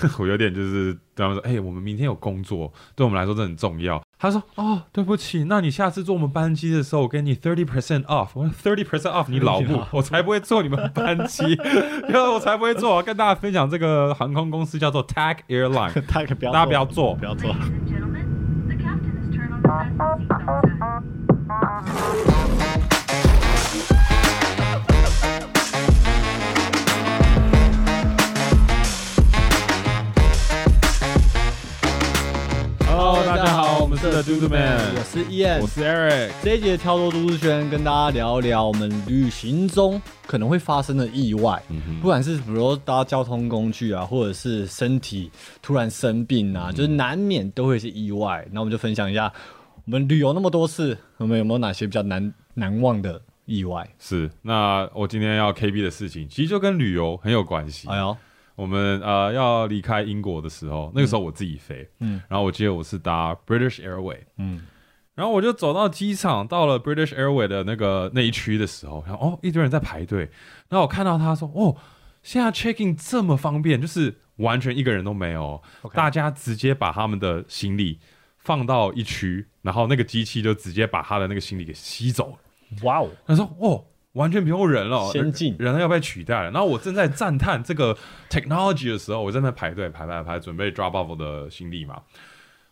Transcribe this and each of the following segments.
我有点就是跟他们说，哎、我们明天有工作，对我们来说这很重要。他说，哦，对不起，那你下次坐我们班机的时候，我给你 thirty percent off。我说 thirty percent off，你老母，我才不会坐你们班机，因为我才不会坐。我要跟大家分享这个航空公司叫做 TAG Airline，大家不要大家不要坐好，我们是 Ian，我是 Eric。这一节跳脱都市圈，跟大家聊聊我们旅行中可能会发生的意外，嗯不管是比如搭交通工具啊，或者是身体突然生病嗯啊，就是难免都会是意外。那我们就分享一下，我们旅游那么多次，我们有没有哪些比较难难忘的意外？是，那我今天要 KB 的事情，其实就跟旅游很有关系。哎呦，我们呃要离开英国的时候，那个时候我自己飞，嗯。然后我记得我是搭 British Airway，嗯，然后我就走到机场，到了 British Airway 的那个那一区的时候，然后哦一堆人在排队，然后我看到他说哦，现在 checking 这么方便，就是完全一个人都没有大家直接把他们的行李放到一区，然后那个机器就直接把他的那个行李给吸走了。哇哦，他说：“哦，完全不用人了，先进人人要被取代了。”然后我正在赞叹这个 technology 的时候，我正在排队排排排，准备 drop off 的行李嘛。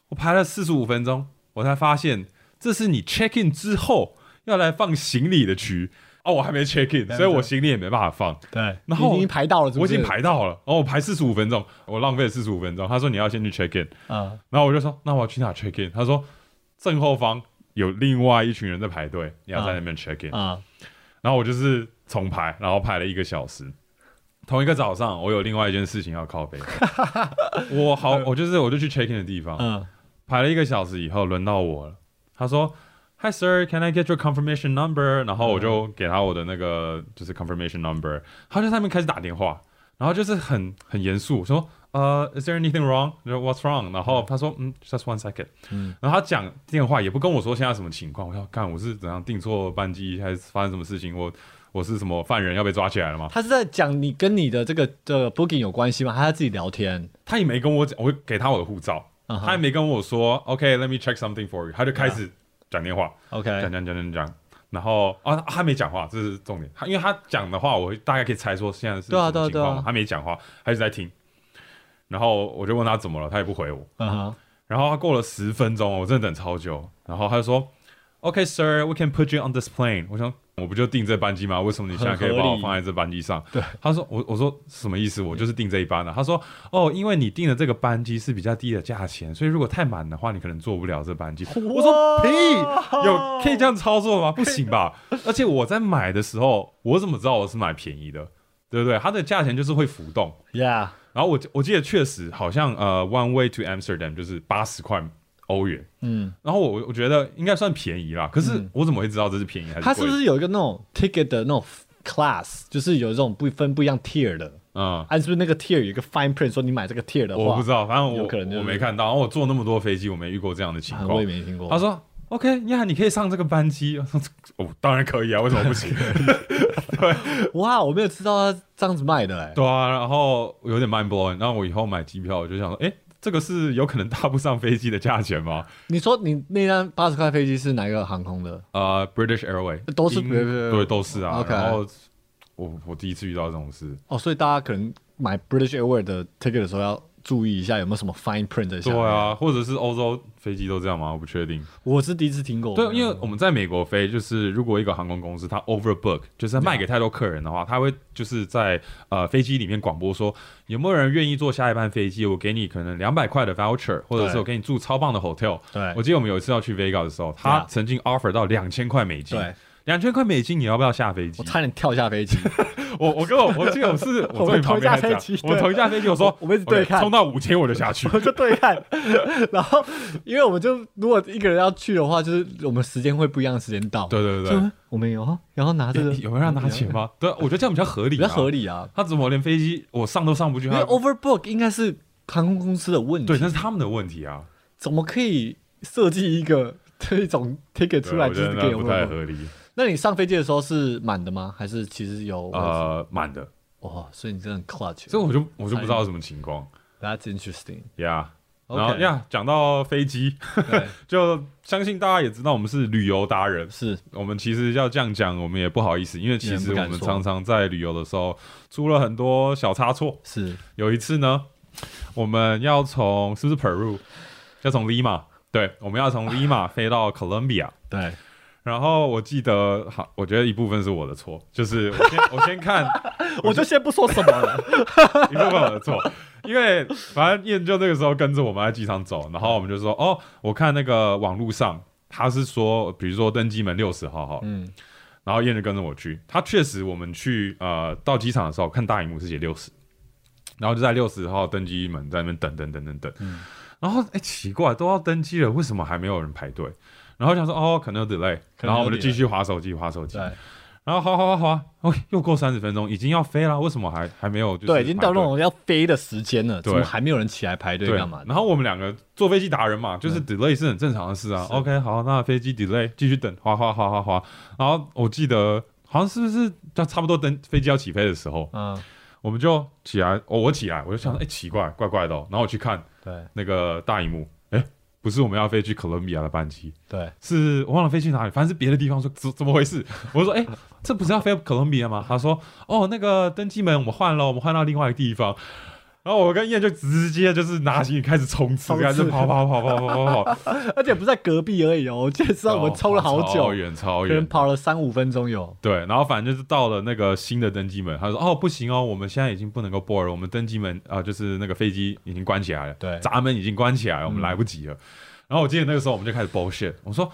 我排了四十五分钟，我才发现这是你 check in 之后要来放行李的区。哦，我还没 check in，所以我行李也没办法放。对，然后我已经排到了是是，我已经排到了，然后我排四十五分钟，我浪费了四十五分钟。他说你要先去 check in，啊，然后我就说那我要去哪 check in？他说正后方有另外一群人在排队，你要在那边 check in。啊，然后我就是重排，然后排了一个小时。同一个早上，我有另外一件事情要靠背。我好，我就是我就去 check in 的地方，嗯，排了一个小时以后，轮到我了。他说：“Hi sir, can I get your confirmation number？” 然后我就给他我的那个就是 confirmation number。他就在那边开始打电话，然后就是很很严肃说：“呃、i s there anything wrong? What's wrong？” 然后他说：“嗯，just one second。”嗯然后他讲电话也不跟我说现在什么情况，我要看我是怎样订错班机，还是发生什么事情？我我是什么犯人要被抓起来了吗？他是在讲你跟你的这个这个 booking 有关系吗？还是自己聊天？他也没跟我讲，我给他我的护照他也没跟我说 OK，let、me check something for you，他就开始讲电话。OK，讲讲讲讲讲，然后啊，他没讲话，这是重点。他因为他讲的话，我会大概可以猜说现在是情况嘛对啊对啊他没讲话，他一直在听。然后我就问他怎么了，他也不回我。嗯哼，然后他过了十分钟，我真的等超久。然后他就说：“OK, sir, we can put you on this plane。”我想我不就订这班机吗？为什么你现在可以把我放在这班机上？对，他说我我说什么意思？我就是订这一班的、他说哦，因为你订的这个班机是比较低的价钱，所以如果太满的话，你可能坐不了这班机。我说屁，有可以这样操作吗？不行吧？而且我在买的时候，我怎么知道我是买便宜的？对不对？它的价钱就是会浮动。，Yeah，然后我我记得确实好像呃，one way to Amsterdam 就是八十块欧元。嗯，然后我我觉得应该算便宜啦，可是我怎么会知道这是便宜还是贵？他是不是有一个那种 ticket 的那种 class，就是有这种不分不一样 tier 的？嗯，啊，是不是那个 tier 有一个 fine print 说你买这个 tier 的话，我不知道，反正我有可能就是我没看到。然后我坐那么多飞机，我没遇过这样的情啊，况我也。没听过。他说 OK，呀，你可以上这个班机。哦，当然可以啊，为什么不行？哇，我没有知道他这样子卖的哎。对啊，然后我有点 mind blowing。然后我以后买机票，我就想说，哎，这个是有可能搭不上飞机的价钱吗？你说你那张八十块飞机是哪个航空的？呃，British Airway 都是对，都是啊。然后我我第一次遇到这种事。哦，所以大家可能买 British Airways 的 ticket 的时候要注意一下有没有什么 fine print 在下面。对啊，，或者是欧洲飞机都这样吗？我不确定。我是第一次听过。对，因为我们在美国飞，就是如果一个航空公司它 overbook，就是卖给太多客人的话，它会就是在呃飞机里面广播说有没有人愿意坐下一班飞机，我给你可能两百块的 voucher，或者是我给你住超棒的 hotel。对我记得我们有一次要去 Vegas 的时候，他曾经 offer 到两千块美金。对，两千块美金，你要不要下飞机我？差点跳下飞机。我我跟我我记得我是 我坐你旁边还我们同一架飞机讲我们同一架飞机，我说我们一直对看冲到五千我就下去。我就对看，然后因为我们就如果一个人要去的话，就是我们时间会不一样的时间到。对对对对，我们有，然后拿这个有人要拿钱吗？对，我觉得这样比较合理、比较合理。啊，他怎么连飞机我上都上不去？因为 overbook 应该是航空公司的问题，对，那是他们的问题啊，怎么可以设计一个这种 ticket 出来对就是给我们不太合理。那你上飞机的时候是满的吗？还是其实有？呃，满的，哇，所以你真的很 clutch。所以我就我就不知道什么情况。That's interesting。Yeah. 然后呀，讲到飞机，就相信大家也知道我们是旅游达人。是我们其实要这样讲，我们也不好意思，因为其实我们常常在旅游的时候出了很多小差错。是，有一次呢，我们要从是不是 Peru，要从 Lima，对，我们要从 Lima 飞到 Colombia。对，然后我记得，好，我觉得一部分是我的错，就是 我先我先看 我就先不说什么了。一部分我的错，因为反正燕就那个时候跟着我们在机场走，然后我们就说，哦，我看那个网络上他是说，比如说登机门六十号哈，嗯，然后燕就跟着我去，他确实我们去呃到机场的时候看大荧幕是写六十，然后就在六十号登机门在那边等等等等等，嗯然后哎奇怪都要登机了，为什么还没有人排队？然后想说哦可能有 delay，然后我们就继续划手机划手机。对，，然后滑滑滑滑，哦又过三十分钟，已经要飞了，为什么还还没有就是对，已经到那种要飞的时间了，怎么还没有人起来排队对。干嘛？然后我们两个坐飞机达人嘛，就是 delay 是很正常的事啊。OK，好，那飞机 delay 继续等，滑滑滑滑滑。然后我记得好像是不是要差不多等飞机要起飞的时候，嗯，我们就起来，哦，我起来，我就想说，哎、奇怪，怪怪的、哦。然后我去看对。那个大荧幕，哎、不是我们要飞去哥伦比亚的班机，对，是我忘了飞去哪里，反正是别的地方。说怎怎么回事？我说，哎、这不是要飞哥伦比亚吗？他说，哦，那个登机门我们换了，我们换到另外一个地方。然后我跟燕就直接就是拿行李开始冲刺，开始跑跑跑跑跑跑跑，而且不是在隔壁而已哦，我记得知道我们冲了好久超，远超可能远。跑了三五分钟有。对，然后反正就是到了那个新的登机门，他说哦不行哦，我们现在已经不能够 board 了，我们登机门啊、呃就是那个飞机已经关起来了，对闸门已经关起来了，我们来不及了。然后我记得那个时候我们就开始 bullshit，我说。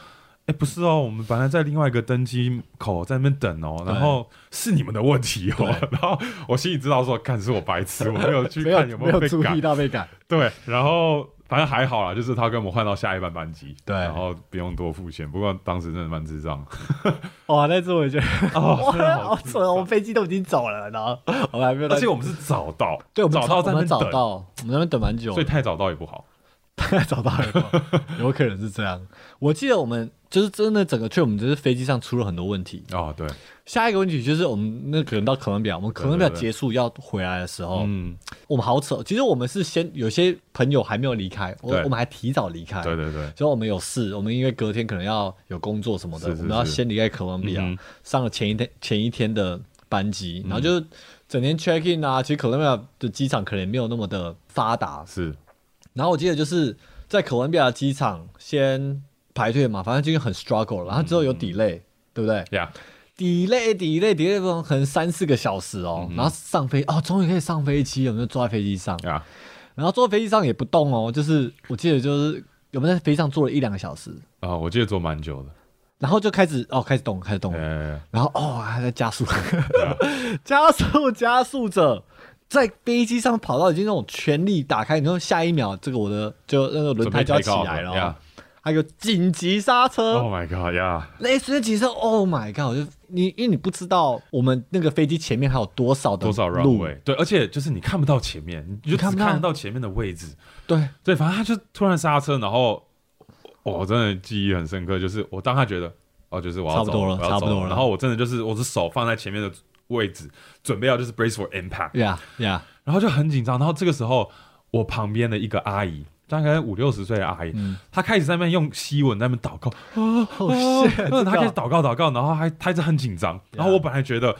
哎，不是哦，我们本来在另外一个登机口在那边等哦，然后是你们的问题哦。然后我心里知道说，看是我白痴，我没有去看有没有注意。到被赶，对，然后反正还好啦，就是他跟我们换到下一班班机，对然后不用多付钱。不过当时真的蛮智障，哇，那次我也觉得哦，好好蠢哦，我飞机都已经走了，然后我们还没有到，而且我们是早到，对，我们早到在我们那边到，我们那边等蛮久，所以太早到也不好。太早到也不好，有可能是这样。我记得我们就是真的整个去，我们就是飞机上出了很多问题。哦，对，下一个问题就是我们那可能到哥伦比亚，我们哥伦比亚对对对结束要回来的时候，嗯，我们好扯。其实我们是先有些朋友还没有离开，我我们还提早离开。对对对，所以我们有事，我们因为隔天可能要有工作什么的，是是我们要先离开哥伦比亚，嗯上了前一天前一天的班机，然后就整天 check in 啊。其实哥伦比亚的机场可能也没有那么的发达，是，然后我记得就是在哥伦比亚机场先排队嘛，反正就很 struggle，然后之后有 delay，、对不对？呀，？delay delay delay 可能三四个小时哦，然后上飞哦，终于可以上飞机了，我们就坐在飞机上，呀，然后坐在飞机上也不动哦，就是我记得就是我们在飞机上坐了一两个小时，啊，我记得坐蛮久的，然后就开始哦开始动开始动然后哦还在加速，啊 加速加速着。在飞机上跑到已经那种全力打开，你说下一秒这个我的就那个轮胎就要起来了还有紧急刹车，，Oh my God，呀，那瞬间紧急刹车，Oh my god！我就你因为你不知道我们那个飞机前面还有多少的多少路 runway？对，而且就是你看不到前面，你就只看不看得到前面的位置。对，对，反正他就突然刹车，然后我真的记忆很深刻，就是我当他觉得哦，就是我要差不多了差不多了然后我真的就是我的手放在前面的位置，准备要就是 brace for impact，yeah yeah，，然后就很紧张。然后这个时候，我旁边的一个阿姨，大概五六十岁的阿姨，嗯她开始在那边用西文在那边祷告，好啊 shit，嗯她开始祷告祷告，然后还她一直很紧张。然后我本来觉得。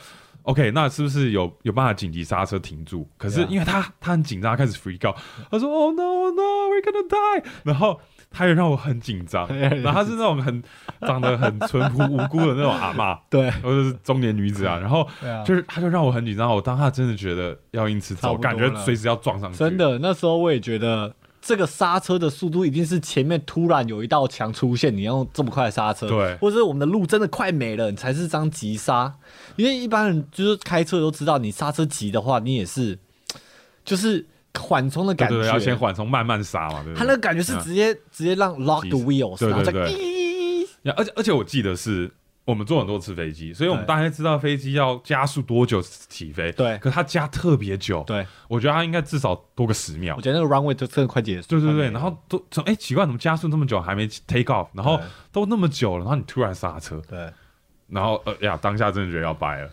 OK，那是不是有有办法紧急刹车停住？可是因为他他很紧张，他开始 freak out，他说：“Oh no, oh no, we're gonna die。”然后她也让我很紧张。然后她是那种很长得很淳朴无辜的那种阿嬷，对，或者是中年女子啊。然后就是她就让我很紧张，我当下真的觉得要因此走，感觉随时要撞上去。真的，那时候我也觉得这个刹车的速度一定是前面突然有一道墙出现，你要用这么快刹车，对。或者是我们的路真的快没了，你才是张急刹。因为一般人就是开车都知道，你刹车急的话，你也是就是缓冲的感觉，对对对，要先缓冲，慢慢刹嘛，对不对？他那个感觉是直接、直接让 lock the 急 wheels，对然后再而且而且我记得是我们坐很多次飞机，所以我们大概知道飞机要加速多久起飞。对可它加特别久。对，我觉得它应该至少多个十秒我。觉得那个 runway 就真的快结束。对对对，然后都从哎奇怪，怎么加速这么久还没 take off？然后都那么久了，然后你突然刹车，对然后呃呀，当下真的觉得要掰了。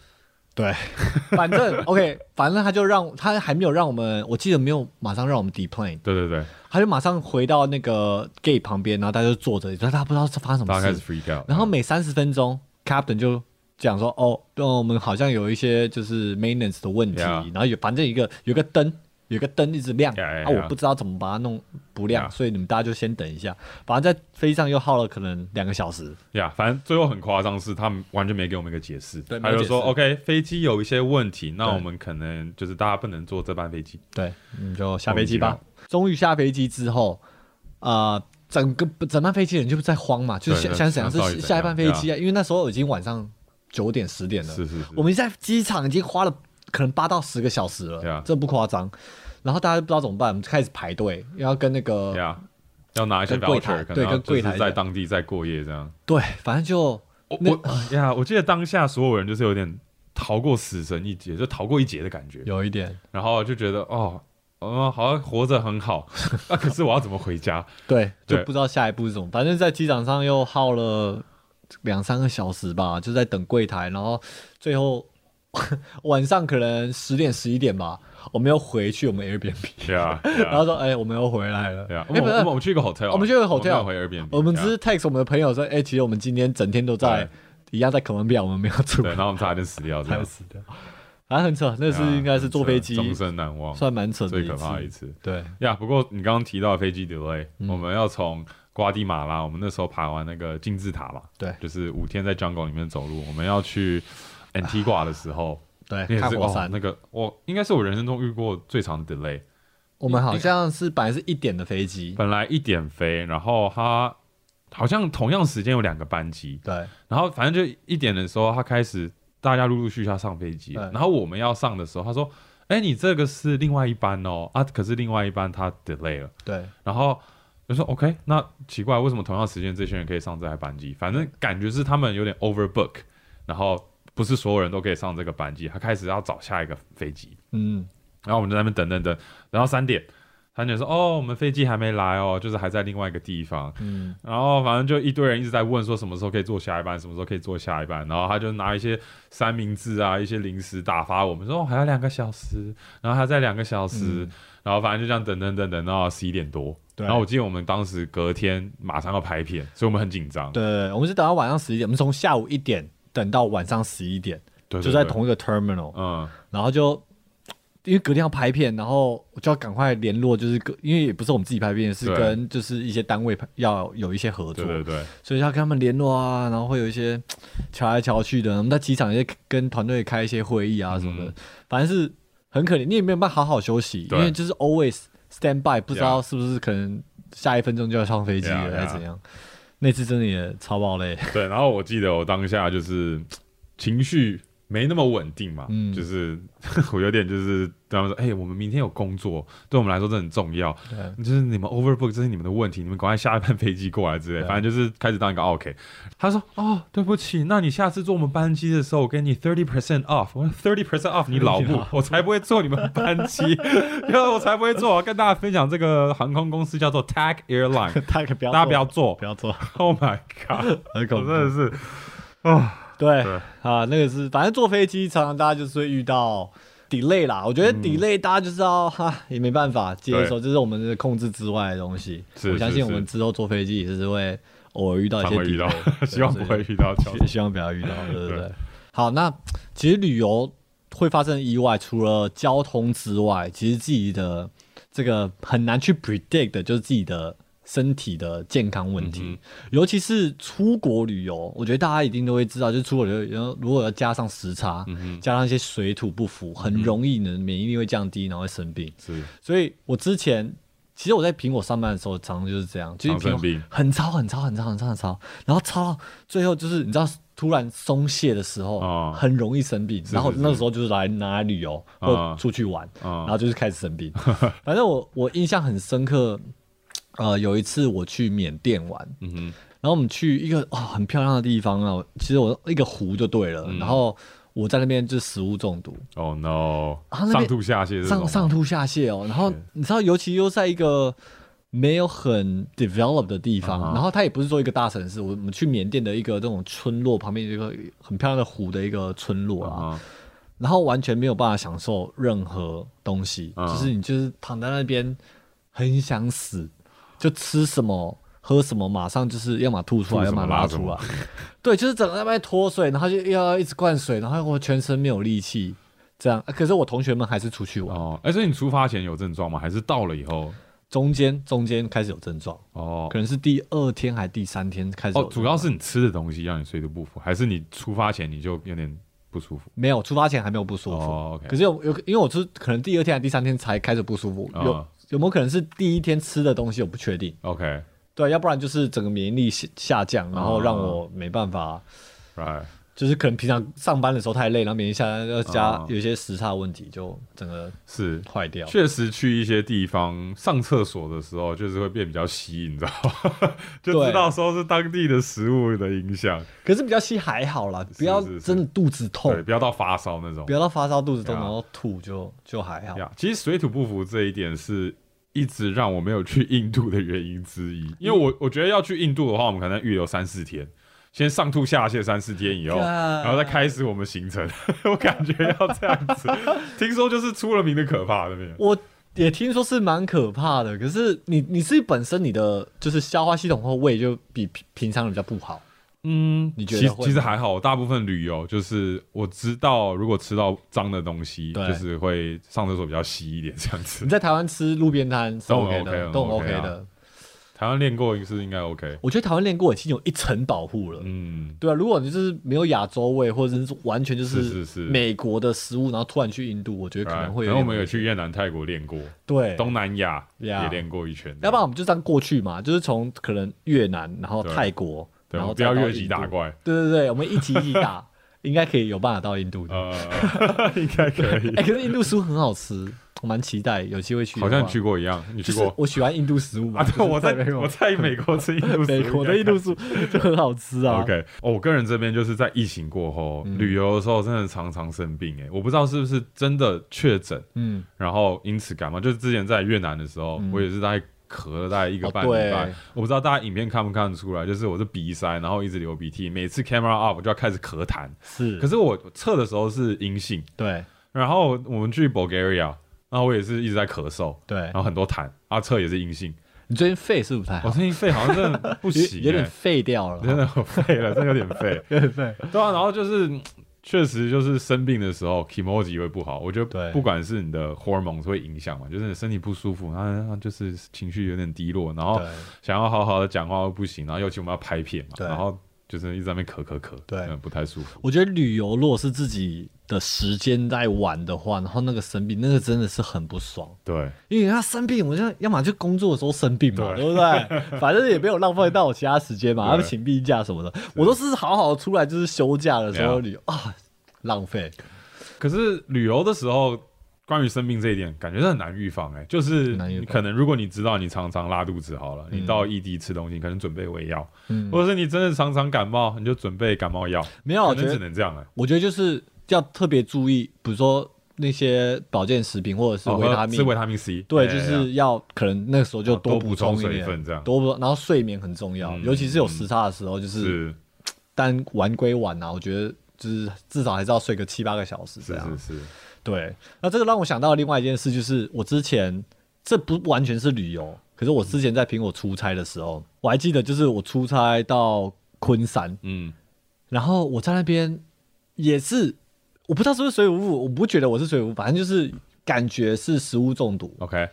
对，反正 OK，反正他就让他还没有让我们，我记得没有马上让我们 deplane，对对对，他就马上回到那个 gate 旁边，然后大家就坐着，但他不知道发生什大家开始么事。freak out，然后每三十分钟，captain 就讲说，哦，对，我们好像有一些就是 maintenance 的问题 Yeah 然后有反正一个有个灯。有个灯一直亮 Yeah, yeah, 啊我不知道怎么把它弄不亮所以你们大家就先等一下。反正在飞机上又耗了可能两个小时，呀反正最后很夸张，是他们完全没给我们一个解释，他就说 OK，飞机有一些问题，那我们可能就是大家不能坐这班飞机。对，你就下飞机吧。终。于下飞机之后，呃，整个整班飞机人就在慌嘛，就是想想是下一班飞机啊，因为那时候已经晚上九点十点了，是是是，我们在机场已经花了可能八到十个小时了，这不夸张。然后大家不知道怎么办，我们就开始排队，要跟那个呀，要拿一些柜台对跟柜台在当地再过夜这样。对，反正就那我我呀，我记得当下所有人就是有点逃过死神一劫，就逃过一劫的感觉，有一点然后就觉得哦。哦，好像活着很好，那、可是我要怎么回家？对，就不知道下一步是什么。反正在机场上又耗了两三个小时吧，就在等柜台，然后最后 晚上可能十点十一点吧，我们要回去我们 Airbnb，对啊，然后说哎、我们又回来了。对啊，我们我们我们去一个 hotel，啊我们去一个 hotel 回 Airbnb，我们只是 text 我们的朋友说，哎、其实我们今天整天都在一样在哥伦比亚，我们没有出对，然后我们差点死掉，这样。才死掉，反正很扯，那是应该是坐飞机终身难忘，算蛮扯的最可怕的一次。对，呀不过你刚刚提到飞机 delay，、我嗯们要从瓜地马拉，我们那时候爬完那个金字塔嘛，对。就是五天在 jungle 里面走路，我们要去 Antigua 的时候，对，看火山。那个我应该是我人生中遇过最长的 delay。我们好像是本来是一点的飞机，本来一点飞，然后他好像同样时间有两个班机，对然后反正就一点的时候，他开始大家陆陆续续要上飞机，对然后我们要上的时候，他说：“哎、你这个是另外一班哦，啊，可是另外一班他 delay 了。对”然后就说：“OK，那奇怪，为什么同样时间这些人可以上这台班机？反正感觉是他们有点 overbook，然后不是所有人都可以上这个班机，他开始要找下一个飞机，嗯，然后我们在那边等等等，然后三点。”三点说哦，我们飞机还没来哦，就是还在另外一个地方。嗯，然后反正就一堆人一直在问说什么时候可以坐下一班，什么时候可以坐下一班。然后他就拿一些三明治啊，一些零食打发我们，说、哦、还要两个小时，然后还在两个小时，嗯然后反正就这样等等等等到十一点多。对然后我记得我们当时隔天马上要拍片，所以我们很紧张。对，我们是等到晚上十一点，我们从下午一点等到晚上十一点，对对对就在同一个 terminal，嗯。然后就因为隔天要拍片，然后我就要赶快联络，就是跟因为也不是我们自己拍片，是跟就是一些单位要有一些合作，对对对，所以要跟他们联络啊，然后会有一些 嘖瞧来瞧去的。我们在机场也跟团队开一些会议啊什么的，嗯。反正是很可怜，你也没有办法好好休息，因为就是 always stand by，不知道是不是可能下一分钟就要上飞机了还是怎样。那次真的也超爆累，对，然后我记得我当下就是情绪没那么稳定嘛，嗯。就是 我有点就是对他们说，哎、我们明天有工作，对我们来说这很重要，对。就是你们 overbook 这是你们的问题，你们赶快下一班飞机过来之类，反正就是开始当一个 OK。他说，哦，对不起，那你下次坐我们班机的时候，我给你 thirty percent off，我说 thirty percent off，你老 母，我才不会坐你们班机，因为我才不会坐。我要跟大家分享这个航空公司叫做 TAG Airline，大家不要坐。不要做，，Oh my god，我真的是，啊。对对啊，那个是反正坐飞机常常大家就是会遇到 delay 啦，我觉得 delay 大家就知道哈也没办法接受，这是我们的控制之外的东西。我相信我们之后坐飞机也是会偶尔遇到一些 希望不会遇到希 希望不要遇到，对。对对对。好，那其实旅游会发生意外，除了交通之外，其实自己的这个很难去 predict 的，就是自己的身体的健康问题，嗯尤其是出国旅游，我觉得大家一定都会知道，就是出国旅游，然后如果要加上时差，嗯加上一些水土不服，很容易呢免疫力会降低，然后会生病。是。所以我之前其实我在苹果上班的时候，常常就是这样，就是苹果常生病。很超很超很超很超很超，然后超到最后就是你知道突然松懈的时候，哦很容易生病。然后那个时候就是来拿来旅游或啊。出去玩，啊。然后就是开始生病。反正我我印象很深刻，呃，有一次我去缅甸玩，嗯哼，然后我们去一个啊、很漂亮的地方啊，其实我一个湖就对了，嗯然后我在那边就食物中毒，Oh no，上吐下泻上上吐下泻哦。然后你知道，尤其又在一个没有很 develop 的地方，然后它也不是说一个大城市，我们去缅甸的一个这种村落旁边有一个很漂亮的湖的一个村落啊。啊，然后完全没有办法享受任何东西，嗯就是你就是躺在那边很想死，就吃什么喝什么，马上就是要么吐出来，要么么拉出来。对，就是整个在那边脱水，然后就要一直灌水，然后我全身没有力气，这样。啊可是我同学们还是出去玩，哦，哎，所以你出发前有症状吗？还是到了以后？中间中间开始有症状，哦可能是第二天还第三天开始哦，主要是你吃的东西让你睡得不服，还是你出发前你就有点不舒服？没有出发前还没有不舒服，哦，OK 可是有有因为我是可能第二天还第三天才开始不舒服，哦有没有可能是第一天吃的东西我不确定，OK，对，要不然就是整个免疫力下下降，然后让哦我没办法，right，就是可能平常上班的时候太累，然后每天下班，要加哦有一些时差问题，就整个是。坏掉。确实去一些地方上厕所的时候，就是会变比较稀，你知道吗？就知道说是当地的食物的影响，可是比较稀还好啦，不要真的肚子痛对，，不要到发烧那种不。要到发烧肚子痛，呀然后吐就就还好。呀，其实水土不服这一点是一直让我没有去印度的原因之一，因为我我觉得要去印度的话，我们可能预留三四天，先上吐下泻三四天以后，然后再开始我们行程。我感觉要这样子，听说就是出了名的可怕那边。我也听说是蛮可怕的，可是你你自己本身你的就是消化系统或胃就比平平常人比较不好，嗯，你觉得其实会其实还好，我大部分旅游就是我知道，如果吃到脏的东西，就是会上厕所比较稀一点这样子你。在台湾吃路边摊是都 OK 的，都 OK 的。台湾练过一次应该 OK。我觉得台湾练过已经有一层保护了。嗯，对啊，如果你就是没有亚洲味，或者是完全就是美国的食物，然后突然去印度，我觉得可能会有然后我们有去越南、泰国练过，对，东南亚也练过一圈。要不然我们就这样过去嘛，就是从可能越南，然后泰国，然后不要越级打怪。对对对，我们一级一级打，应该可以有办法到印度的。呃，应该可以哎、。可是印度食物很好吃，我蛮期待有机会去。好像你去过一样，你去就是过我喜欢印度食物嘛。啊？对，我在美国我在 美国吃印度食物美国的印度食物就很好吃啊。OK，哦，我个人这边就是在疫情过后、嗯旅游的时候，真的常常生病哎，我不知道是不是真的确诊，嗯，然后因此感冒。就是之前在越南的时候，嗯我也是大概咳了大概一个哦半礼拜，对我不知道大家影片看不看得出来，就是我是鼻塞，然后一直流鼻涕，每次 camera up 我就要开始咳痰，是。可是我测的时候是阴性，对然后我们去 Bulgaria，然后我也是一直在咳嗽，对然，后很多痰，啊测也是阴性，你最近肺是不是不太好？我最近肺好像真的不有行、有点欸，废掉了，真的我废了，真的有点废。有点废。对啊，然后就是嗯确实就是生病的时候 emoji 会不好，我觉得不管是你的 hormones 会影响嘛，就是你身体不舒服，然后就是情绪有点低落，然后想要好好的讲话又不行，然后尤其我们要拍片嘛，然后就是一直在那边咳咳咳，对。嗯不太舒服。我觉得旅游如果是自己的时间在玩的话，然后那个生病，那个真的是很不爽。对，因为他生病，我就要么就工作的时候生病嘛，对。对不对？反正也没有浪费到我其他时间嘛，对。要不请病假什么的，我都是好好出来就是休假的时候旅游啊，浪费。可是旅游的时候，关于生病这一点，感觉是很难预防哎、就是你可能如果你知道你常常拉肚子好了，你到异地吃东西，你可能准备胃药，嗯，或者是你真的常常感冒，你就准备感冒药，没有，我可能觉得只能这样了、我觉得就是要特别注意，比如说那些保健食品或者是哦维他命。吃，维他命 C，对，就是要可能那个时候就哦多补补充一点水分这样。多补，然后睡眠很重要，嗯尤其是有时差的时候，就是是但玩归玩啊，我觉得就是至少还是要睡个七八个小时这是样。是是，对，那这个让我想到另外一件事，就是我之前这不完全是旅游，可是我之前在苹果出差的时候，我还记得，就是我出差到昆山，嗯。然后我在那边也是，我不知道是不是水土不服，我不觉得我是水土不服，反正就是感觉是食物中毒。，OK，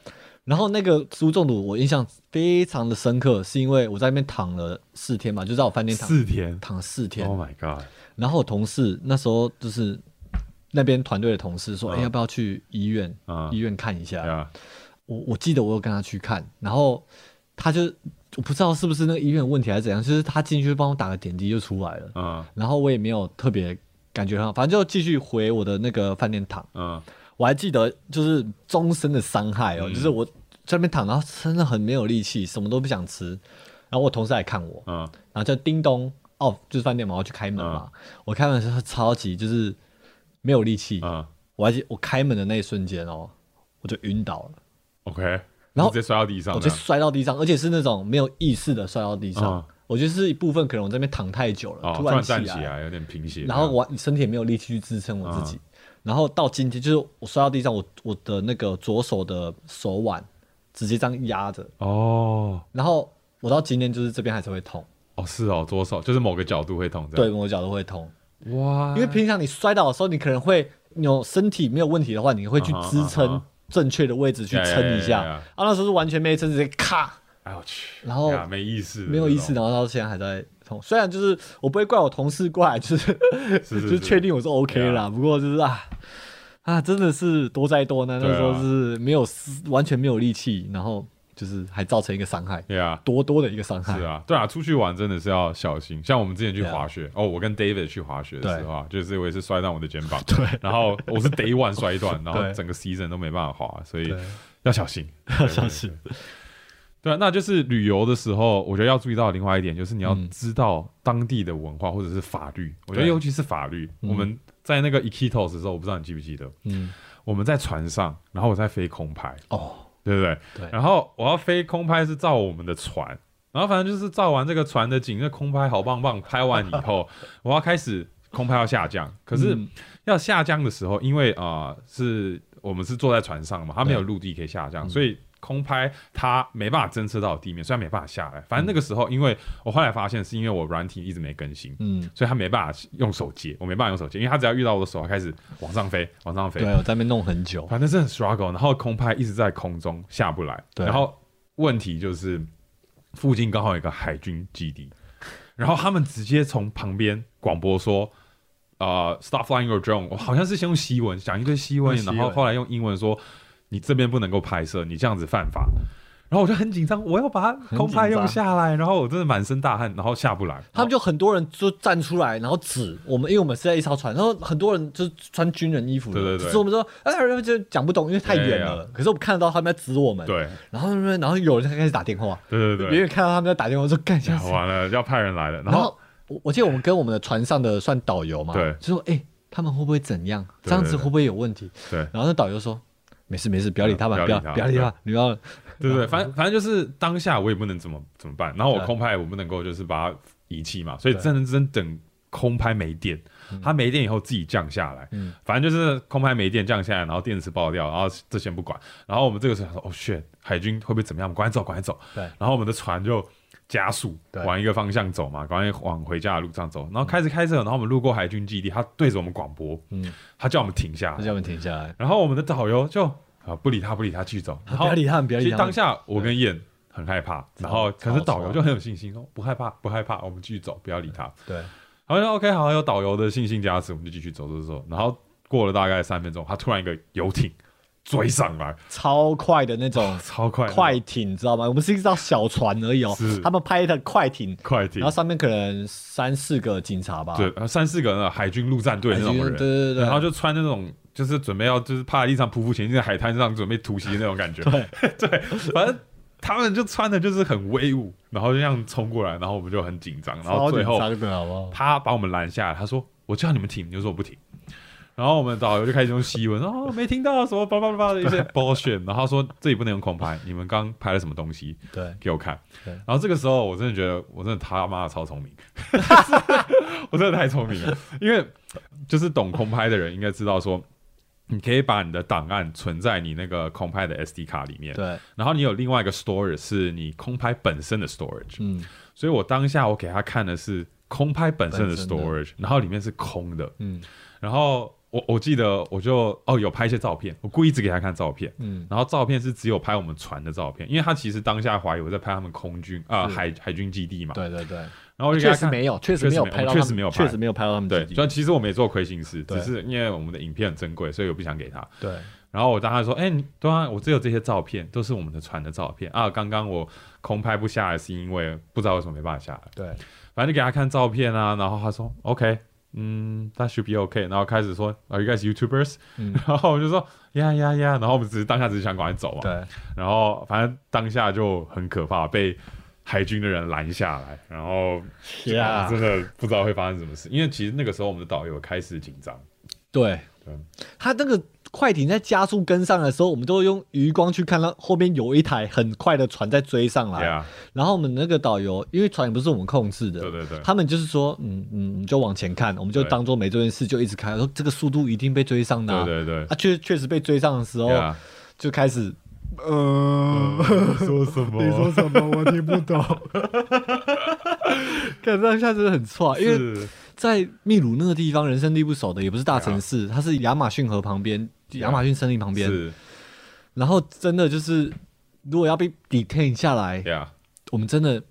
然后那个食物中毒，我印象非常的深刻，是因为我在那边躺了四天嘛，就在我饭店躺四天？躺了四天，，Oh my God，然后我同事那时候就是那边团队的同事说，哎、嗯要不要去医院？嗯医院看一下。呀，我我记得我有跟他去看，然后他就我不知道是不是那个医院的问题还是怎样，就是他进去帮我打个点滴就出来了，嗯然后我也没有特别感觉很好，反正就继续回我的那个饭店躺。嗯。我还记得就是终身的伤害哦，嗯。就是我在那边躺，然后真的很没有力气，什么都不想吃。然后我同事来看我，嗯。然后就叮咚，哦，就是饭店嘛，我要去开门嘛。我开门的时候超级就是没有力气，嗯。我还记我开门的那一瞬间哦，我就晕倒了，，OK，然后直接摔到地上我这样，就摔到地上，而且是那种没有意识的摔到地上。嗯我觉得是一部分可能我这边躺太久了，哦，突突然站起来。有点贫血，然后我身体也没有力气去支撑我自己，然后到今天，就是我摔到地上，我我的那个左手的手腕直接这样压着，哦。然后我到今天就是这边还是会痛，哦是哦，左手就是某个角度会痛，对，某个角度会痛，哇，因为平常你摔倒的时候，你可能会有身体没有问题的话，你会去支撑正确的位置去撑一下，啊，那时候是完全没撑，直接咔。哎我去，然后呀没意思，没有意思，然后到现在还在痛。虽然就是我不会怪我同事过来，就是 是 就是确定我是 OK 啦。不过就是啊啊，真的是多灾多难。那时候是没有思完全没有力气，然后就是还造成一个伤害，对啊。多多的一个伤害。是啊，对啊，出去玩真的是要小心。像我们之前去滑雪，哦，我跟 David 去滑雪的时候啊，就是我也是摔断我的肩膀，对然后我是 Day One 摔断，然后整个 season 都没办法滑，所以要小心，要小心。对。那就是旅游的时候，我觉得要注意到另外一点，就是你要嗯知道当地的文化或者是法律。我觉得尤其是法律，嗯我们在那个 Iquitos 的时候，我不知道你记不记得，嗯，我们在船上，然后我在飞空拍，哦，对不对？对然后我要飞空拍是照我们的船，然后反正就是照完这个船的景，那空拍好棒棒，拍完以后 我要开始空拍要下降，可是嗯要下降的时候，因为啊、呃是我们是坐在船上嘛，它没有陆地可以下降，所以。空拍它没办法侦测到地面，虽然没办法下来。反正那个时候，因为我后来发现是因为我软体一直没更新，嗯，所以它没办法用手接，我没办法用手接，因为它只要遇到我的手，它开始往上飞，往上飞。对，我在那边弄很久。反正是很 struggle，然后空拍一直在空中下不来，对然后问题就是附近刚好有一个海军基地，然后他们直接从旁边广播说。呃、s t o p flying your drone，我好像是先用西文讲一堆西文然后后来用英文说你这边不能够拍摄，你这样子犯法。然后我就很紧张，我要把它空拍用下来，然后我真的满身大汗，然后下不来。他们就很多人就站出来，然后指我们，因为我们是在一艘船，然后很多人就是穿军人衣服的，对对对只是我们说，哎，就讲不懂，因为太远了。可是我们看得到他们在指我们，对然后然后有人开始打电话，对对对远远看到他们在打电话说干下死。完了要派人来了，然然后后我我记得我们跟我们的船上的算导游嘛，对就说哎、他们会不会怎样？这样子会不会有问题？对然后那导游说没事没事，不要理他吧，不要不要理他你不要对对，反正反正就是当下我也不能怎么怎么办，然后我空拍我不能够就是把它遗弃嘛，所以对。真的真等空拍没电，它没电以后自己降下来，嗯。反正就是空拍没电降下来，然后电池爆掉，然后这先不管，然后我们这个时候想说哦 shit，海军会不会怎么样？赶快走，赶快走，对。然后我们的船就加速对往一个方向走嘛，赶快往回家的路上走，然后开始开车，然后我们路过海军基地，他对着我们广播，嗯，他叫我们停下来，那叫我们停下来，然后我们的导游就啊不理他，不理他，继续走。然后不要理他，不要其理他其。实当下我跟燕很害怕，然后可是导游就很有信心，说不害怕，不害怕，我们继续走，不要理他。对，然后就 OK，好，有导游的信心加持，我们就继续走走走。然后过了大概三分钟，他突然一个游艇追上来，超快的那种 超快的快艇，知道吗？我们是一艘小船而已哦是，他们拍的快艇，快艇然后，上面可能三四个警察吧，对，呃三四个那个海军陆战队那种人，对对对，然后就穿那种。就是准备要，就是趴在地上匍匐前进，在海滩上准备突袭的那种感觉。对 对，反正他们就穿的就是很威武，然后就这样冲过来，然后我们就很紧张，然后最后？他把我们拦下来，他说：“我叫你们停，你就说我不停。”然后我们导游就开始用西文，哦，没听到什么叭叭叭的一些 bullshit，然后他说这里不能用空拍，你们刚拍了什么东西对，给我看。对。然后这个时候我真的觉得我真的他妈的超聪明，我真的太聪明了，因为就是懂空拍的人应该知道说。你可以把你的档案存在你那个空拍的 SD 卡里面，对，然后你有另外一个 storage 是你空拍本身的 storage，嗯。所以我当下我给他看的是空拍本身的本身的。storage，然后里面是空的，嗯。然后我我记得我就哦有拍一些照片，我故意只给他看照片，嗯，然后照片是只有拍我们船的照片，因为他其实当下怀疑我在拍他们空军啊、是海海军基地嘛，对对对，然后我就给他看。确实没有，确实没有拍到他们，确实没有拍确实没有拍到他们对，基地就其实我没做亏心事，只是因为我们的影片很珍贵，所以我不想给他。对，然后我当时说，哎、你对啊，我只有这些照片，都是我们的船的照片啊。刚刚我空拍不下来，是因为不知道为什么没办法下来。对，反正就给他看照片啊，然后他说 OK，嗯，that should be OK，然后开始说 Are you guys YouTubers？、嗯。然后我就说呀呀呀，然后我们只是当下只是想赶快走嘛，对，然后反正当下就很可怕，被海军的人拦下来，然后呀真的不知道会发生什么事，因为其实那个时候我们的导游开始紧张，对。对，他那个快艇在加速跟上的时候，我们都用余光去看到后边有一台很快的船在追上来。然后我们那个导游，因为船也不是我们控制的，对对对他们就是说，嗯嗯，你就往前看，我们就当做没这件事，就一直开，说这个速度一定被追上的、啊。对对对啊，确确实被追上的时候，就开始，呃，说什么你说什么？我听不懂。感觉一下真的很错，因为在秘鲁那个地方，人生地不熟的，也不是大城市，它是亚马逊河旁边，亚马逊森林旁边。是，然后真的就是，如果要被 detain 下来，我们真的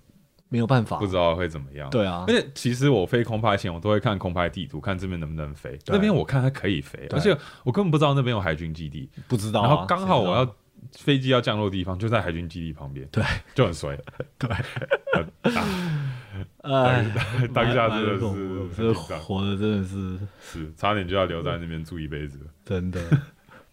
没有办法不。知道会怎么样。对啊而，且其实我飞空拍前，我都会看空拍地图，看这边能不能飞。那边我看它可以飞，对而且我根本不知道那边有海军基地。不知道啊、然后刚好我要飞机要降落的地方就在海军基地旁边，对，就很衰。对，啊哎，当下真的是这活的真的是是差点就要留在那边住一辈子了。真的。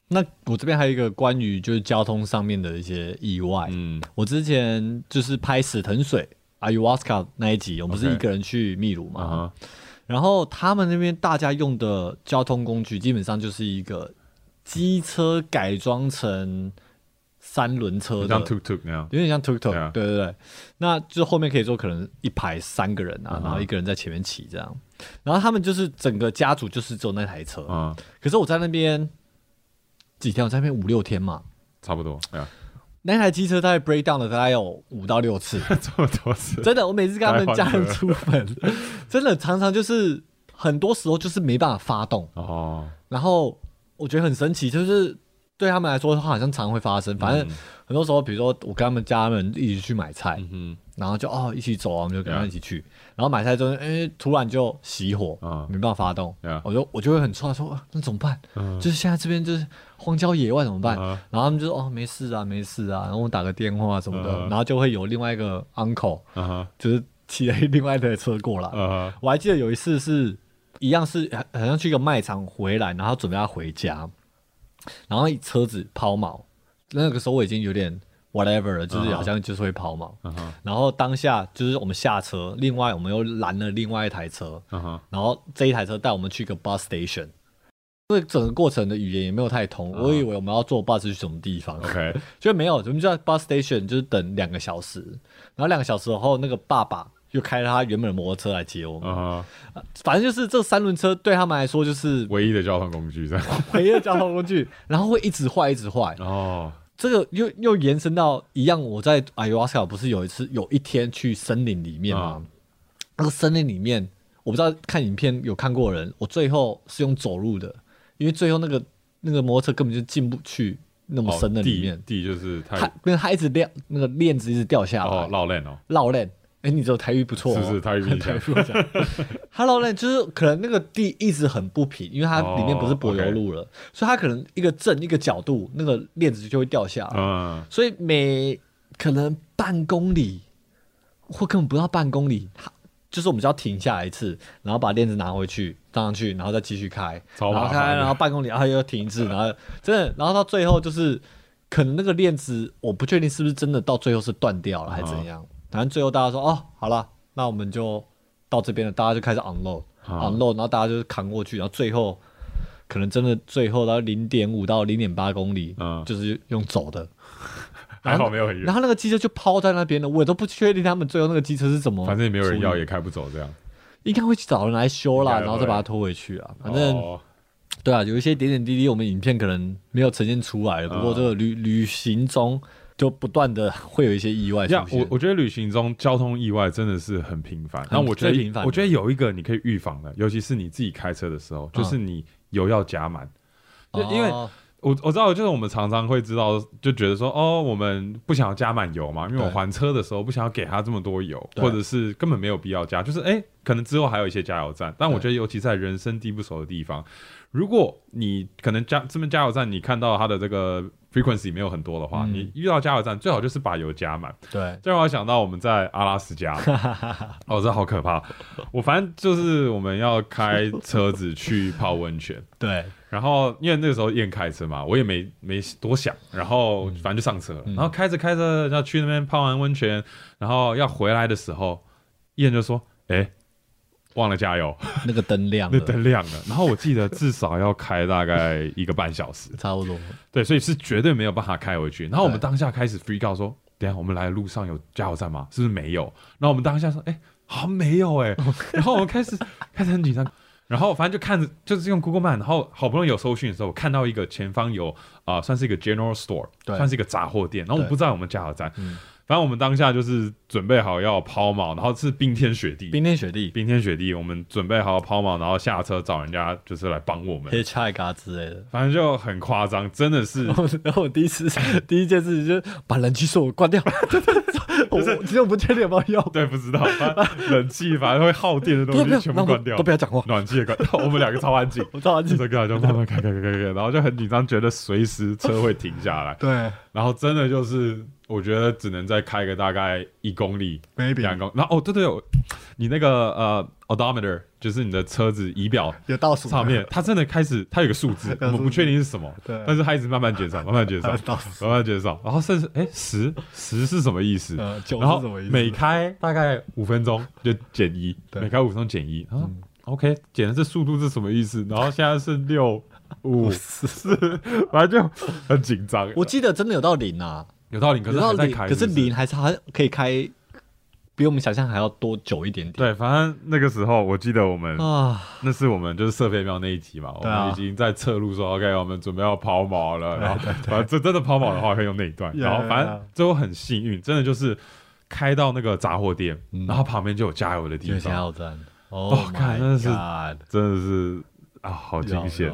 那我这边还有一个关于就是交通上面的一些意外。嗯，我之前就是拍死藤水阿尤瓦斯卡那一集，我们不是一个人去秘鲁嘛然后他们那边大家用的交通工具基本上就是一个机车改装成三轮车的，像 tuk tuk 那样。有点像 tuk tuk，、对啊。对对对，那就后面可以坐可能一排三个人啊然后一个人在前面骑这样，然后他们就是整个家族就是只有那台车，嗯，可是我在那边几天，我在那边五六天嘛，差不多。那台机车大概 break down 了大概有五到六次，这么多次。真的，我每次跟他们家人出门，真的常常就是很多时候就是没办法发动，哦，然后我觉得很神奇，就是对他们来说，它好像常会发生。反正嗯很多时候，比如说我跟他们家人一起去买菜，嗯然后就哦一起走啊，我们就跟他们一起去。然后买菜之后，哎，突然就熄火，嗯没办法发动我就我就会很错，说、啊那怎么办？嗯，就是现在这边就是荒郊野外怎么办？嗯然后他们就说哦没事啊没事啊，然后我打个电话什么的，嗯然后就会有另外一个 uncle 嗯，就是骑了另外一台车过来。嗯哼，我还记得有一次是一样是好好像去一个卖场回来，然后准备要回家，然后车子抛锚，那个时候我已经有点 whatever 了，就是好像就是会抛锚。然后当下就是我们下车，另外我们又拦了另外一台车，然后这一台车带我们去一个 bus station。因为整个过程的语言也没有太通，嗯我以为我们要坐 bus 去什么地方。OK，就没有，我们就在 bus station 就是等两个小时，然后两个小时后，那个爸爸又开了他原本的摩托车来接我反正就是这三轮车对他们来说就是唯一的交通工具这样。唯一的交通工具，然后会一直坏，一直坏。哦，这个又又延伸到一样，我在阿尤瓦斯卡不是有一次有一天去森林里面吗？嗯那个森林里面，我不知道看影片有看过的人，我最后是用走路的，因为最后那个那个摩托车根本就进不去那么哦深的里面，地地就是太它因为它一直掉那个链子一直掉下来，哦绕链哦，绕链。哎，你这台语不错、哦，是是台语比较。台语不错。Hello 呢就是可能那个地一直很不平，因为它里面不是柏油路了，所以它可能一个正一个角度，那个链子就会掉下来。嗯，所以每可能半公里或根本不到半公里，它就是我们只要停下来一次，然后把链子拿回去放上去，然后再继续开，超然后开，然后半公里，然后又停一次，然后真的，然后到最后就是可能那个链子，我不确定是不是真的到最后是断掉了还是怎样，反正最后大家说哦，好了，那我们就到这边了，大家就开始 unload、啊 unload，然后大家就是扛过去，然后最后。可能真的最后到零点五到零点八公里，嗯就是用走的，还好没有很远然，后那个机车就抛在那边了，我也都不确定他们最后那个机车是怎么，反正也没有人要，也开不走这样。应该会去找人来修啦，然后再把它拖回去啊。反正、哦对啊，有一些点点滴滴，我们影片可能没有呈现出来了。不过嗯这个旅旅行中就不断的会有一些意外出呀，现。我我觉得旅行中交通意外真的是很频繁。那我觉得，我觉得有一个你可以预防的，尤其是你自己开车的时候，就是你油要加满。就因为哦我我知道，就是我们常常会知道，就觉得说，哦，我们不想要加满油嘛，因为我还车的时候不想要给他这么多油，或者是根本没有必要加，就是哎、可能之后还有一些加油站，但我觉得尤其在人生地不熟的地方，如果你可能加这边加油站，你看到它的这个 frequency 没有很多的话，嗯。你遇到加油站最好就是把油加满。对，这让我想到我们在阿拉斯加，哦，这好可怕！我反正就是我们要开车子去泡温泉，对，然后因为那个时候燕开车嘛，我也没没多想，然后嗯。反正就上车了，然后开着开着要去那边泡完温泉，然后要回来的时候，燕就说：“哎、忘了加油，那个灯亮那了，灯亮了。然后我记得至少要开大概一个半小时，差不多。对，所以是绝对没有办法开回去。然后我们当下开始 freak out 说，等下我们来的路上有加油站吗？是不是没有？然后我们当下说，哎、好像没有哎、然后我们开始开始很紧张。然后反正就看着，就是用 Google Map，然后好不容易有搜寻的时候，我看到一个前方有啊、呃算是一个 General Store，对算是一个杂货店。然后我们不知道有没有加油站，嗯反正我们当下就是准备好要抛锚，然后是冰天雪地，冰天雪地。冰天雪地，我们准备好抛锚，然后下车找人家就是来帮我们，，hitchhike 啊之类的。反正就很夸张，真的是。然后然后我第一次 第一件事情就是把冷气锁关掉，我其实我不确定有没有用，对不知道，冷气反正会耗电的东西全部关掉，都不要讲话，暖气也关，我们两个超安静，我超安静。这个就慢慢开开开开开，然后就很紧张，觉得随时车会停下来，对。然后真的就是我觉得只能再开个大概一公里、两，maybe 公，然后哦对对，我你那个呃 odometer 就是你的车子仪表有倒数上面，它真的开始它有个数字，我们不确定是什么，对但是它一直慢慢减少，慢慢减少，慢慢减少，然后甚至哎十十是什么意思？呃，九然后是什么意思？每开大概五分钟就减一，每开五分钟减一。然后嗯 OK，减的这速度是什么意思？然后现在是六五 四四，反正就很紧张。我记得真的有到零啊，有道理，可是还在开，可是是零还是还可以开，比我们想象还要多久一点点。对，反正那个时候我记得我们啊，那是我们就是射飞镖那一集嘛，我们已经在侧路说 OK，我们准备要抛锚了，然后反正这真的抛锚的话可以用那一段，然后反正最后很幸运，真的就是开到那个杂货店，嗯。然后旁边就有加油的地方。加方，油站。哦哦看真的是真的是啊，好惊险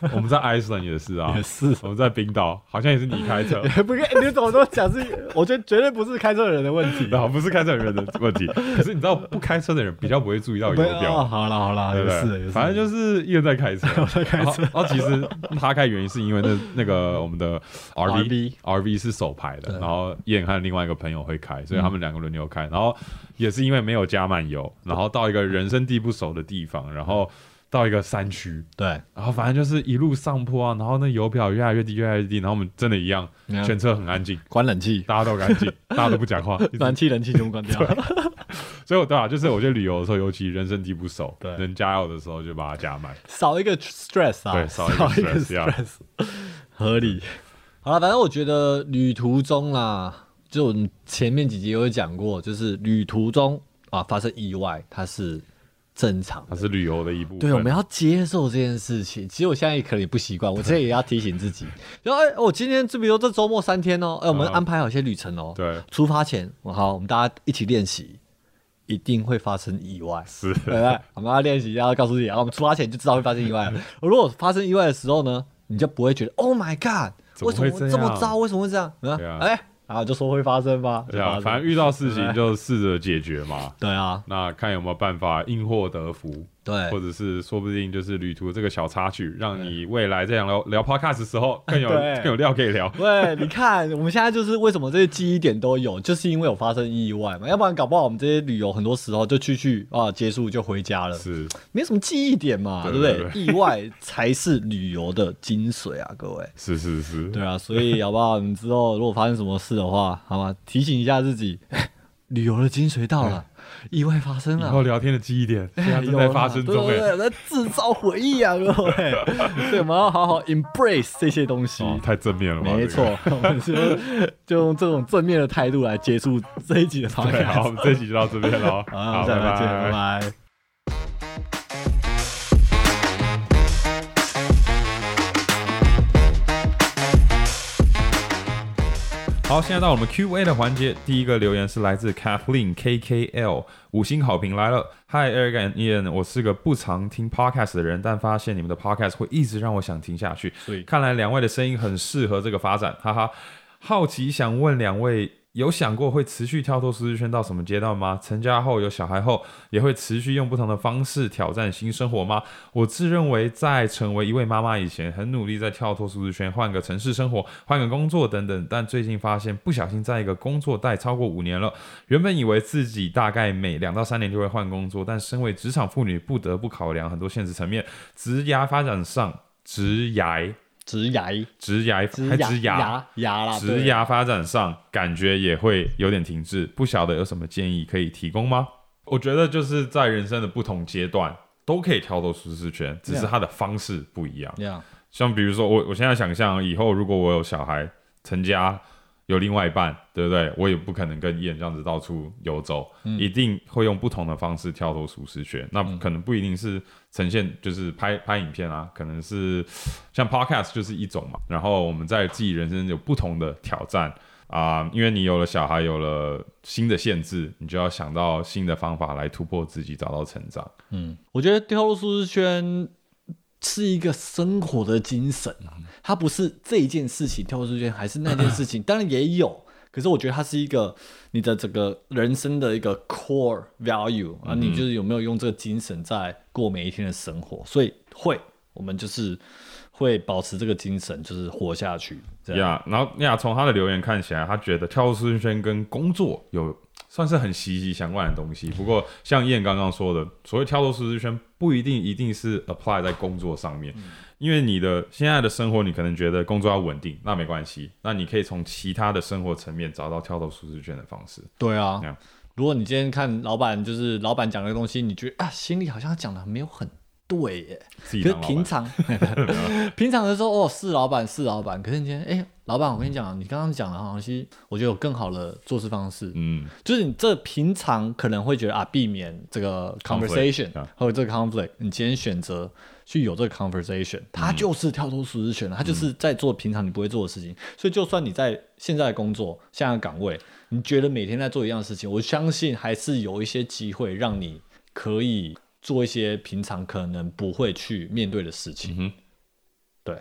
我们在 Iceland 也是啊 也，是，我们在冰岛好像也是你开车，也 不，你怎么都讲是？我觉得绝对不是开车的人的问题。然后不是开车人的问题，可是你知道不开车的人比较不会注意到油表，好了好了，对不也是？反正就是一人在开车，我在开车。然后其实他开原因是因为那那个我们的 RV RV RV 是手排的，然后燕和另外一个朋友会开，所以他们两个轮流开。然后也是因为没有加满油，然后到一个人生地不熟的地方，然后到一个山区，对，然后反正就是一路上坡啊，然后那油表越来越低，越来越低，然后我们真的一样，嗯全车很安静，关冷气，大家都很安静，大家都不讲话，一直暖气冷气全部关掉。所以我对啊，就是我觉得旅游的时候，尤其人生地不熟，对。能加油的时候就把它加满。少一个 stress 啊，对少一个 stress，呀 stress，合理。好了，反正我觉得旅途中啦，就我们前面几集有讲过，就是旅途中啊发生意外，它是正常。它是旅游的一部分。对，我们要接受这件事情。其实我现在也可能也不习惯，我 这也要提醒自己。然后，哎，我今天就比如说这周末三天哦，哎，我们嗯安排好一些旅程哦。对出发前，我好，我们大家一起练习，一定会发生意外。是 对不对？我们要练习，一下告诉自己，然后我们出发前就知道会发生意外了。如果发生意外的时候呢，你就不会觉得 Oh my God，为什么这么糟？为什么会这样？然后就说会发生吧。对啊，反正遇到事情就试着解决嘛。对啊，那看有没有办法因祸得福，对或者是说不定就是旅途这个小插曲，让你未来这样聊聊 podcast 的时候更有 更有料可以聊。对，你看我们现在就是为什么这些记忆点都有，就是因为有发生意外嘛，要不然搞不好我们这些旅游很多时候就去去啊结束就回家了，是，没什么记忆点嘛，对对不对？对意外才是旅游的精髓啊，各位。是是是，对啊，所以好不好？你之后如果发生什么事的话，好吗？提醒一下自己，旅游的精髓到了，意外发生了。然。后聊天的记忆点现在正在发生中哎。对对对，在制造回忆啊，各位。所以我们要好好 embrace 这些东西。哦，太正面了吧？没错，我们就就用这种正面的态度来结束这一集的这个。对，好，我。们这一集就到这边了。好，再来见，拜拜。好，现在到我们 Q&A 的环节，第一个留言是来自 Kathleen KKL，五星好评来了。Hi Eric and Ian，我是个不常听 podcast 的人，但发现你们的 podcast 会一直让我想听下去。所以看来两位的声音很适合这个发展，哈哈。好奇想问两位，有想过会持续跳脱舒适圈到什么阶段吗？成家后有小孩后，也会持续用不同的方式挑战新生活吗？我自认为在成为一位妈妈以前，很努力在跳脱舒适圈，换个城市生活，换个工作等等。但最近发现不小心在一个工作待超过五年了，原本以为自己大概每两到三年就会换工作，但身为职场妇女，不得不考量很多现实层面，职涯发展上，职涯。植牙，职涯植还职涯牙牙啦，职对涯发展上感觉也会有点停滞，不晓得有什么建议可以提供吗？我觉得就是在人生的不同阶段都可以跳脱舒适圈，只是它的方式不一样，像比如说我我现在想象以后如果我有小孩成家。有另外一半，对不对？我也不可能跟伊人这样子到处游走，一定会用不同的方式跳脱舒适圈。那可能不一定是呈现，就是拍拍影片啊，可能是像 podcast 就是一种嘛。然后我们在自己人生有不同的挑战啊、因为你有了小孩，有了新的限制，你就要想到新的方法来突破自己，找到成长。嗯，我觉得跳入舒适圈是一个生活的精神啊，它不是这一件事情跳入舒适圈，还是那件事情，当然也有。可是我觉得它是一个你的整个人生的一个 core value 啊，你就是有没有用这个精神在过每一天的生活？所以会，我们就是会保持这个精神，就是活下去。这样呀然后呀，从他的留言看起来，他觉得跳出舒适圈跟工作有算是很息息相关的东西。不过像燕刚刚说的，所谓跳脱舒适圈，不一定一定是 apply 在工作上面，因为你的现在的生活，你可能觉得工作要稳定，那没关系，那你可以从其他的生活层面找到跳脱舒适圈的方式。对啊如果你今天看老板，就是老板讲的东西，你觉得啊，心里好像讲的没有很对耶。可是平常 平常的时候，哦，是老板是老板。可是你今天，哎、老板，我跟你讲，你刚刚讲的东西，我觉得有更好的做事方式。嗯，就是你这平常可能会觉得啊，避免这个或者这个 conflict，你今天选择去有这个 conversation，他就是跳出舒适圈了，他就是在做平常你不会做的事情。所以，就算你在现在的工作、现在的岗位，你觉得每天在做一样的事情，我相信还是有一些机会让你可以做一些平常可能不会去面对的事情。嗯对，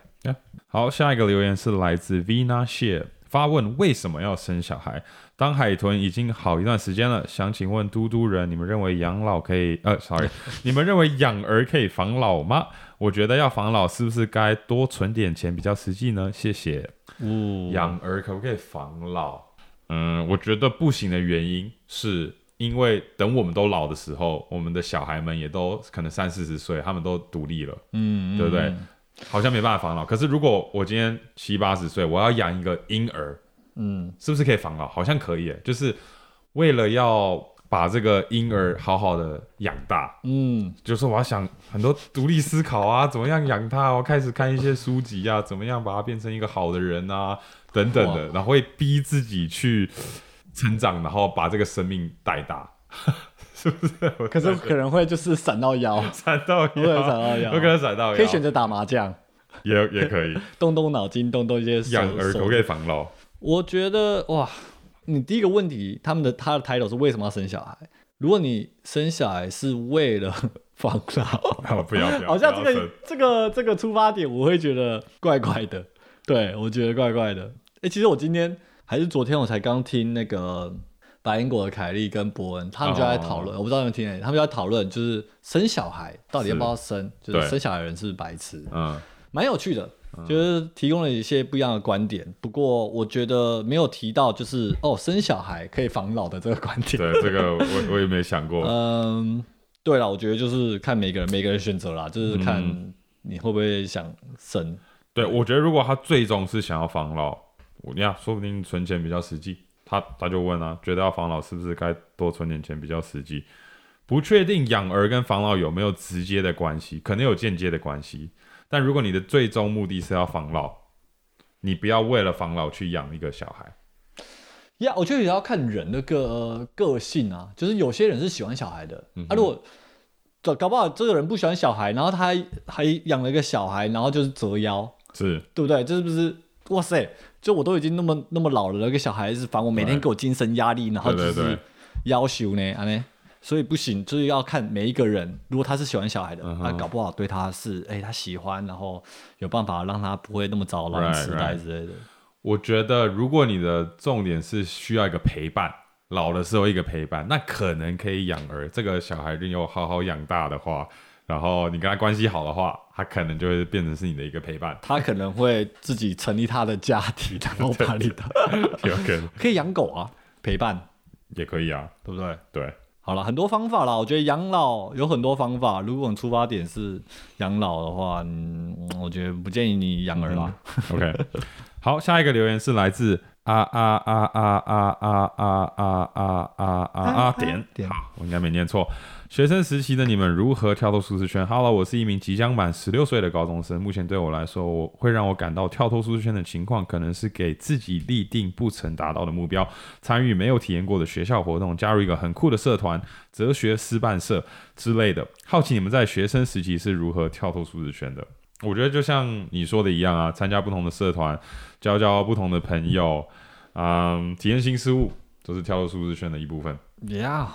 好，下一个留言是来自 Vina Share 发问：为什么要生小孩？当海豚已经好一段时间了，想请问嘟嘟人，你们认为养老可以？呃，sorry，你们认为养儿可以防老吗？我觉得要防老，是不是该多存点钱比较实际呢？谢谢。哦，养儿可不可以防老？嗯，我觉得不行的原因是因为等我们都老的时候，我们的小孩们也都可能三四十岁，他们都独立了。嗯，对不对？好像没办法防老。可是如果我今天七八十岁，我要养一个婴儿，嗯，是不是可以防老？好像可以耶，就是为了要把这个婴儿好好的养大，嗯，就是我要想很多独立思考啊，怎么样养他？我开始看一些书籍啊，怎么样把他变成一个好的人啊，等等的，然后会逼自己去成长，然后把这个生命带大，是不是？可是可能会就是闪到腰，闪到不会闪到有腰可能闪到腰，可以选择打麻将，也也可以 动动脑筋，动动一些手养儿可不可以？防老？我觉得哇，你第一个问题，他们的他的 title 是为什么要生小孩？如果你生小孩是为了防老，哦，不要不要，好像这个这个这个出发点，我会觉得怪怪的。对，我觉得怪怪的。哎、其实我今天还是昨天我才刚听那个白英国的凯莉跟伯恩，他们就在讨论，我不知道你们听没，他们就在讨论就是生小孩到底要不要生，就是生小孩的人是不是白痴，嗯，蛮有趣的。就是提供了一些不一样的观点，不过我觉得没有提到就是哦，生小孩可以防老的这个观点。对，这个我我也没想过。嗯，对了，我觉得就是看每个人每个人选择啦，就是嗯看你会不会想生。对，我觉得如果他最终是想要防老，我呀，说不定存钱比较实际。他他就问啊，觉得要防老是不是该多存点钱比较实际？不确定养儿跟防老有没有直接的关系，可能有间接的关系。但如果你的最终目的是要防老，你不要为了防老去养一个小孩。呀我觉得也要看人的个个性啊，就是有些人是喜欢小孩的，嗯啊，如果搞搞不好这个人不喜欢小孩，然后他还还养了一个小孩，然后就是折腰，是，对不对？这是不是？哇塞！就我都已经那么那么老了，那个小孩子烦我，每天给我精神压力，然后就是要求呢，啊呢，所以不行，就是要看每一个人，如果他是喜欢小孩的，嗯哼那搞不好对他是，哎、他喜欢，然后有办法让他不会那么早老痴呆.之类的。我觉得如果你的重点是需要一个陪伴，老的时候一个陪伴，那可能可以养儿。这个小孩你有好好养大的话，然后你跟他关系好的话，他可能就会变成是你的一个陪伴。他可能会自己成立他的家庭，然后把你的有可能可以养狗啊，陪伴，也可以啊，对不对？对，好了，很多方法啦。我觉得养老有很多方法。如果你出发点是养老的话，嗯，我觉得不建议你养儿啦。OK，好，下一个留言是来自啊啊啊啊啊啊啊啊啊啊啊啊点点好，我应该没念错。学生时期的你们如何跳脱舒适圈？Hello，我是一名即将满十六岁的高中生。目前对我来说，我会让我感到跳脱舒适圈的情况，可能是给自己立定不曾达到的目标，参与没有体验过的学校活动，加入一个很酷的社团——哲学师办社之类的。好奇你们在学生时期是如何跳脱舒适圈的？我觉得就像你说的一样啊，参加不同的社团，交交不同的朋友，嗯，体验新事物，都是跳出舒适圈的一部分。Yeah，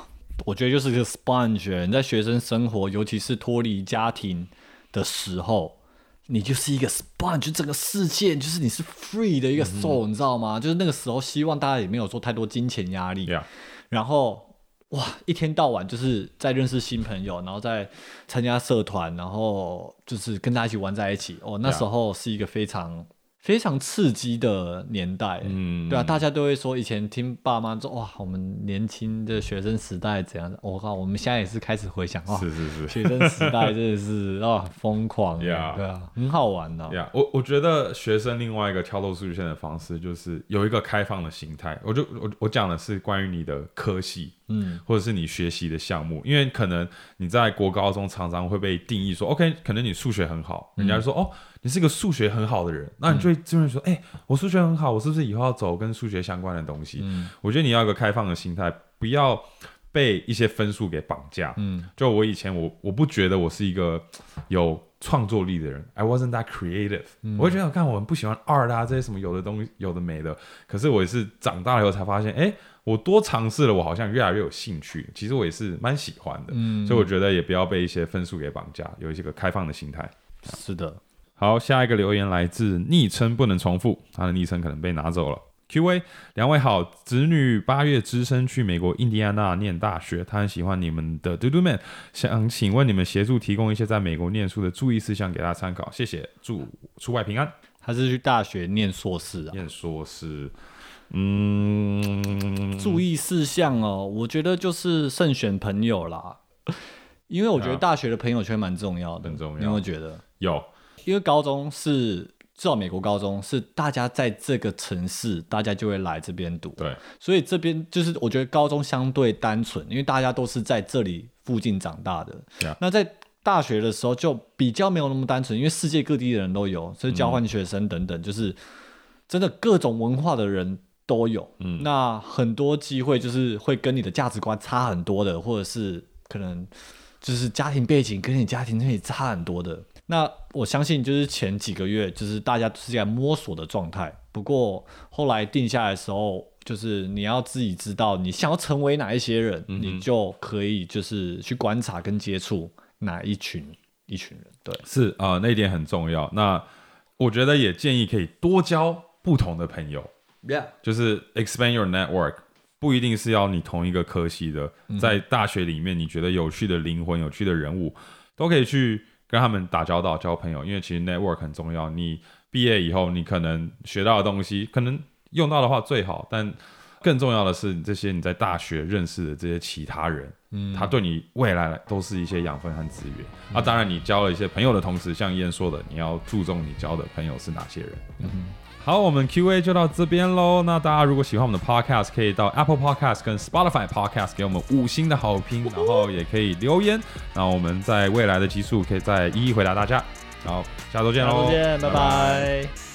我觉得就是个 sponge。你在学生生活，尤其是脱离家庭的时候，你就是一个 sponge，整个世界就是你是 free 的一个 soul，、你知道吗？就是那个时候，希望大家也没有说太多金钱压力。Yeah，然后哇，一天到晚就是在认识新朋友，然后在参加社团，然后就是跟大家一起玩在一起。哦，那时候是一个非常非常刺激的年代。嗯对啊，大家都会说，以前听爸妈说，哇，我们年轻的学生时代怎样？我、靠，我们现在也是开始回想，哦，是是是。学生时代真的是啊 疯狂 Yeah 对啊，很好玩的、呀我我觉得学生另外一个跳脱舒适圈的方式，就是有一个开放的心态。我就我我讲的是关于你的科系，嗯，或者是你学习的项目，因为可能你在国高中常常会被定义说，OK，可能你数学很好，人家就说、哦，你是个数学很好的人，那你就会就会说，哎、我数学很好，我是不是以后要走跟数学相关的东西？我觉得你要有一个开放的心态，不要被一些分数给绑架。嗯，就我以前我我不觉得我是一个有创作力的人，I wasn't that creative、我会觉得，看我很不喜欢 art 啊这些什么有的东西有的没的。可是我也是长大了以后才发现，哎、我多尝试了，我好像越来越有兴趣。其实我也是蛮喜欢的，嗯所以我觉得也不要被一些分数给绑架，有一些个开放的心态。是的，好，下一个留言来自昵称不能重复，他的昵称可能被拿走了。Q&A，两位好，子女八月只身去美国印第安纳念大学，他很喜欢你们的嘟嘟 man，想请问你们协助提供一些在美国念书的注意事项给他参考，谢谢，祝出外平安。他是去大学念硕士啊。念硕士，嗯，注意事项哦，我觉得就是慎选朋友啦，因为我觉得大学的朋友圈蛮重要的，很重要你有没有觉得？有，因为高中是至少美国高中是大家在这个城市，大家就会来这边读，对，所以这边就是我觉得高中相对单纯，因为大家都是在这里附近长大的。那在大学的时候就比较没有那么单纯，因为世界各地的人都有，所以交换学生等等，就是真的各种文化的人都有。嗯那很多机会就是会跟你的价值观差很多的，或者是可能就是家庭背景跟你家庭背景差很多的。那我相信就是前几个月就是大家都是在摸索的状态，不过后来定下来的时候，就是你要自己知道你想要成为哪一些人，你就可以就是去观察跟接触哪一群一群人。对，是啊、呃那一点很重要。那我觉得也建议可以多交不同的朋友。Yeah，就是 expand your network，不一定是要你同一个科系的，在大学里面你觉得有趣的灵魂、有趣的人物，都可以去跟他们打交道、交朋友，因为其实 network 很重要。你毕业以后，你可能学到的东西，可能用到的话最好，但更重要的是这些你在大学认识的这些其他人，嗯，他对你未来都是一些养分和资源。啊，当然你交了一些朋友的同时，像燕说的，你要注重你交的朋友是哪些人。好，我们 Q&A 就到这边喽。那大家如果喜欢我们的 Podcast，可以到 Apple Podcast 跟 Spotify Podcast 给我们五星的好评，然后也可以留言。那我们在未来的集数可以再一一回答大家。好，下周见喽，下周见，拜拜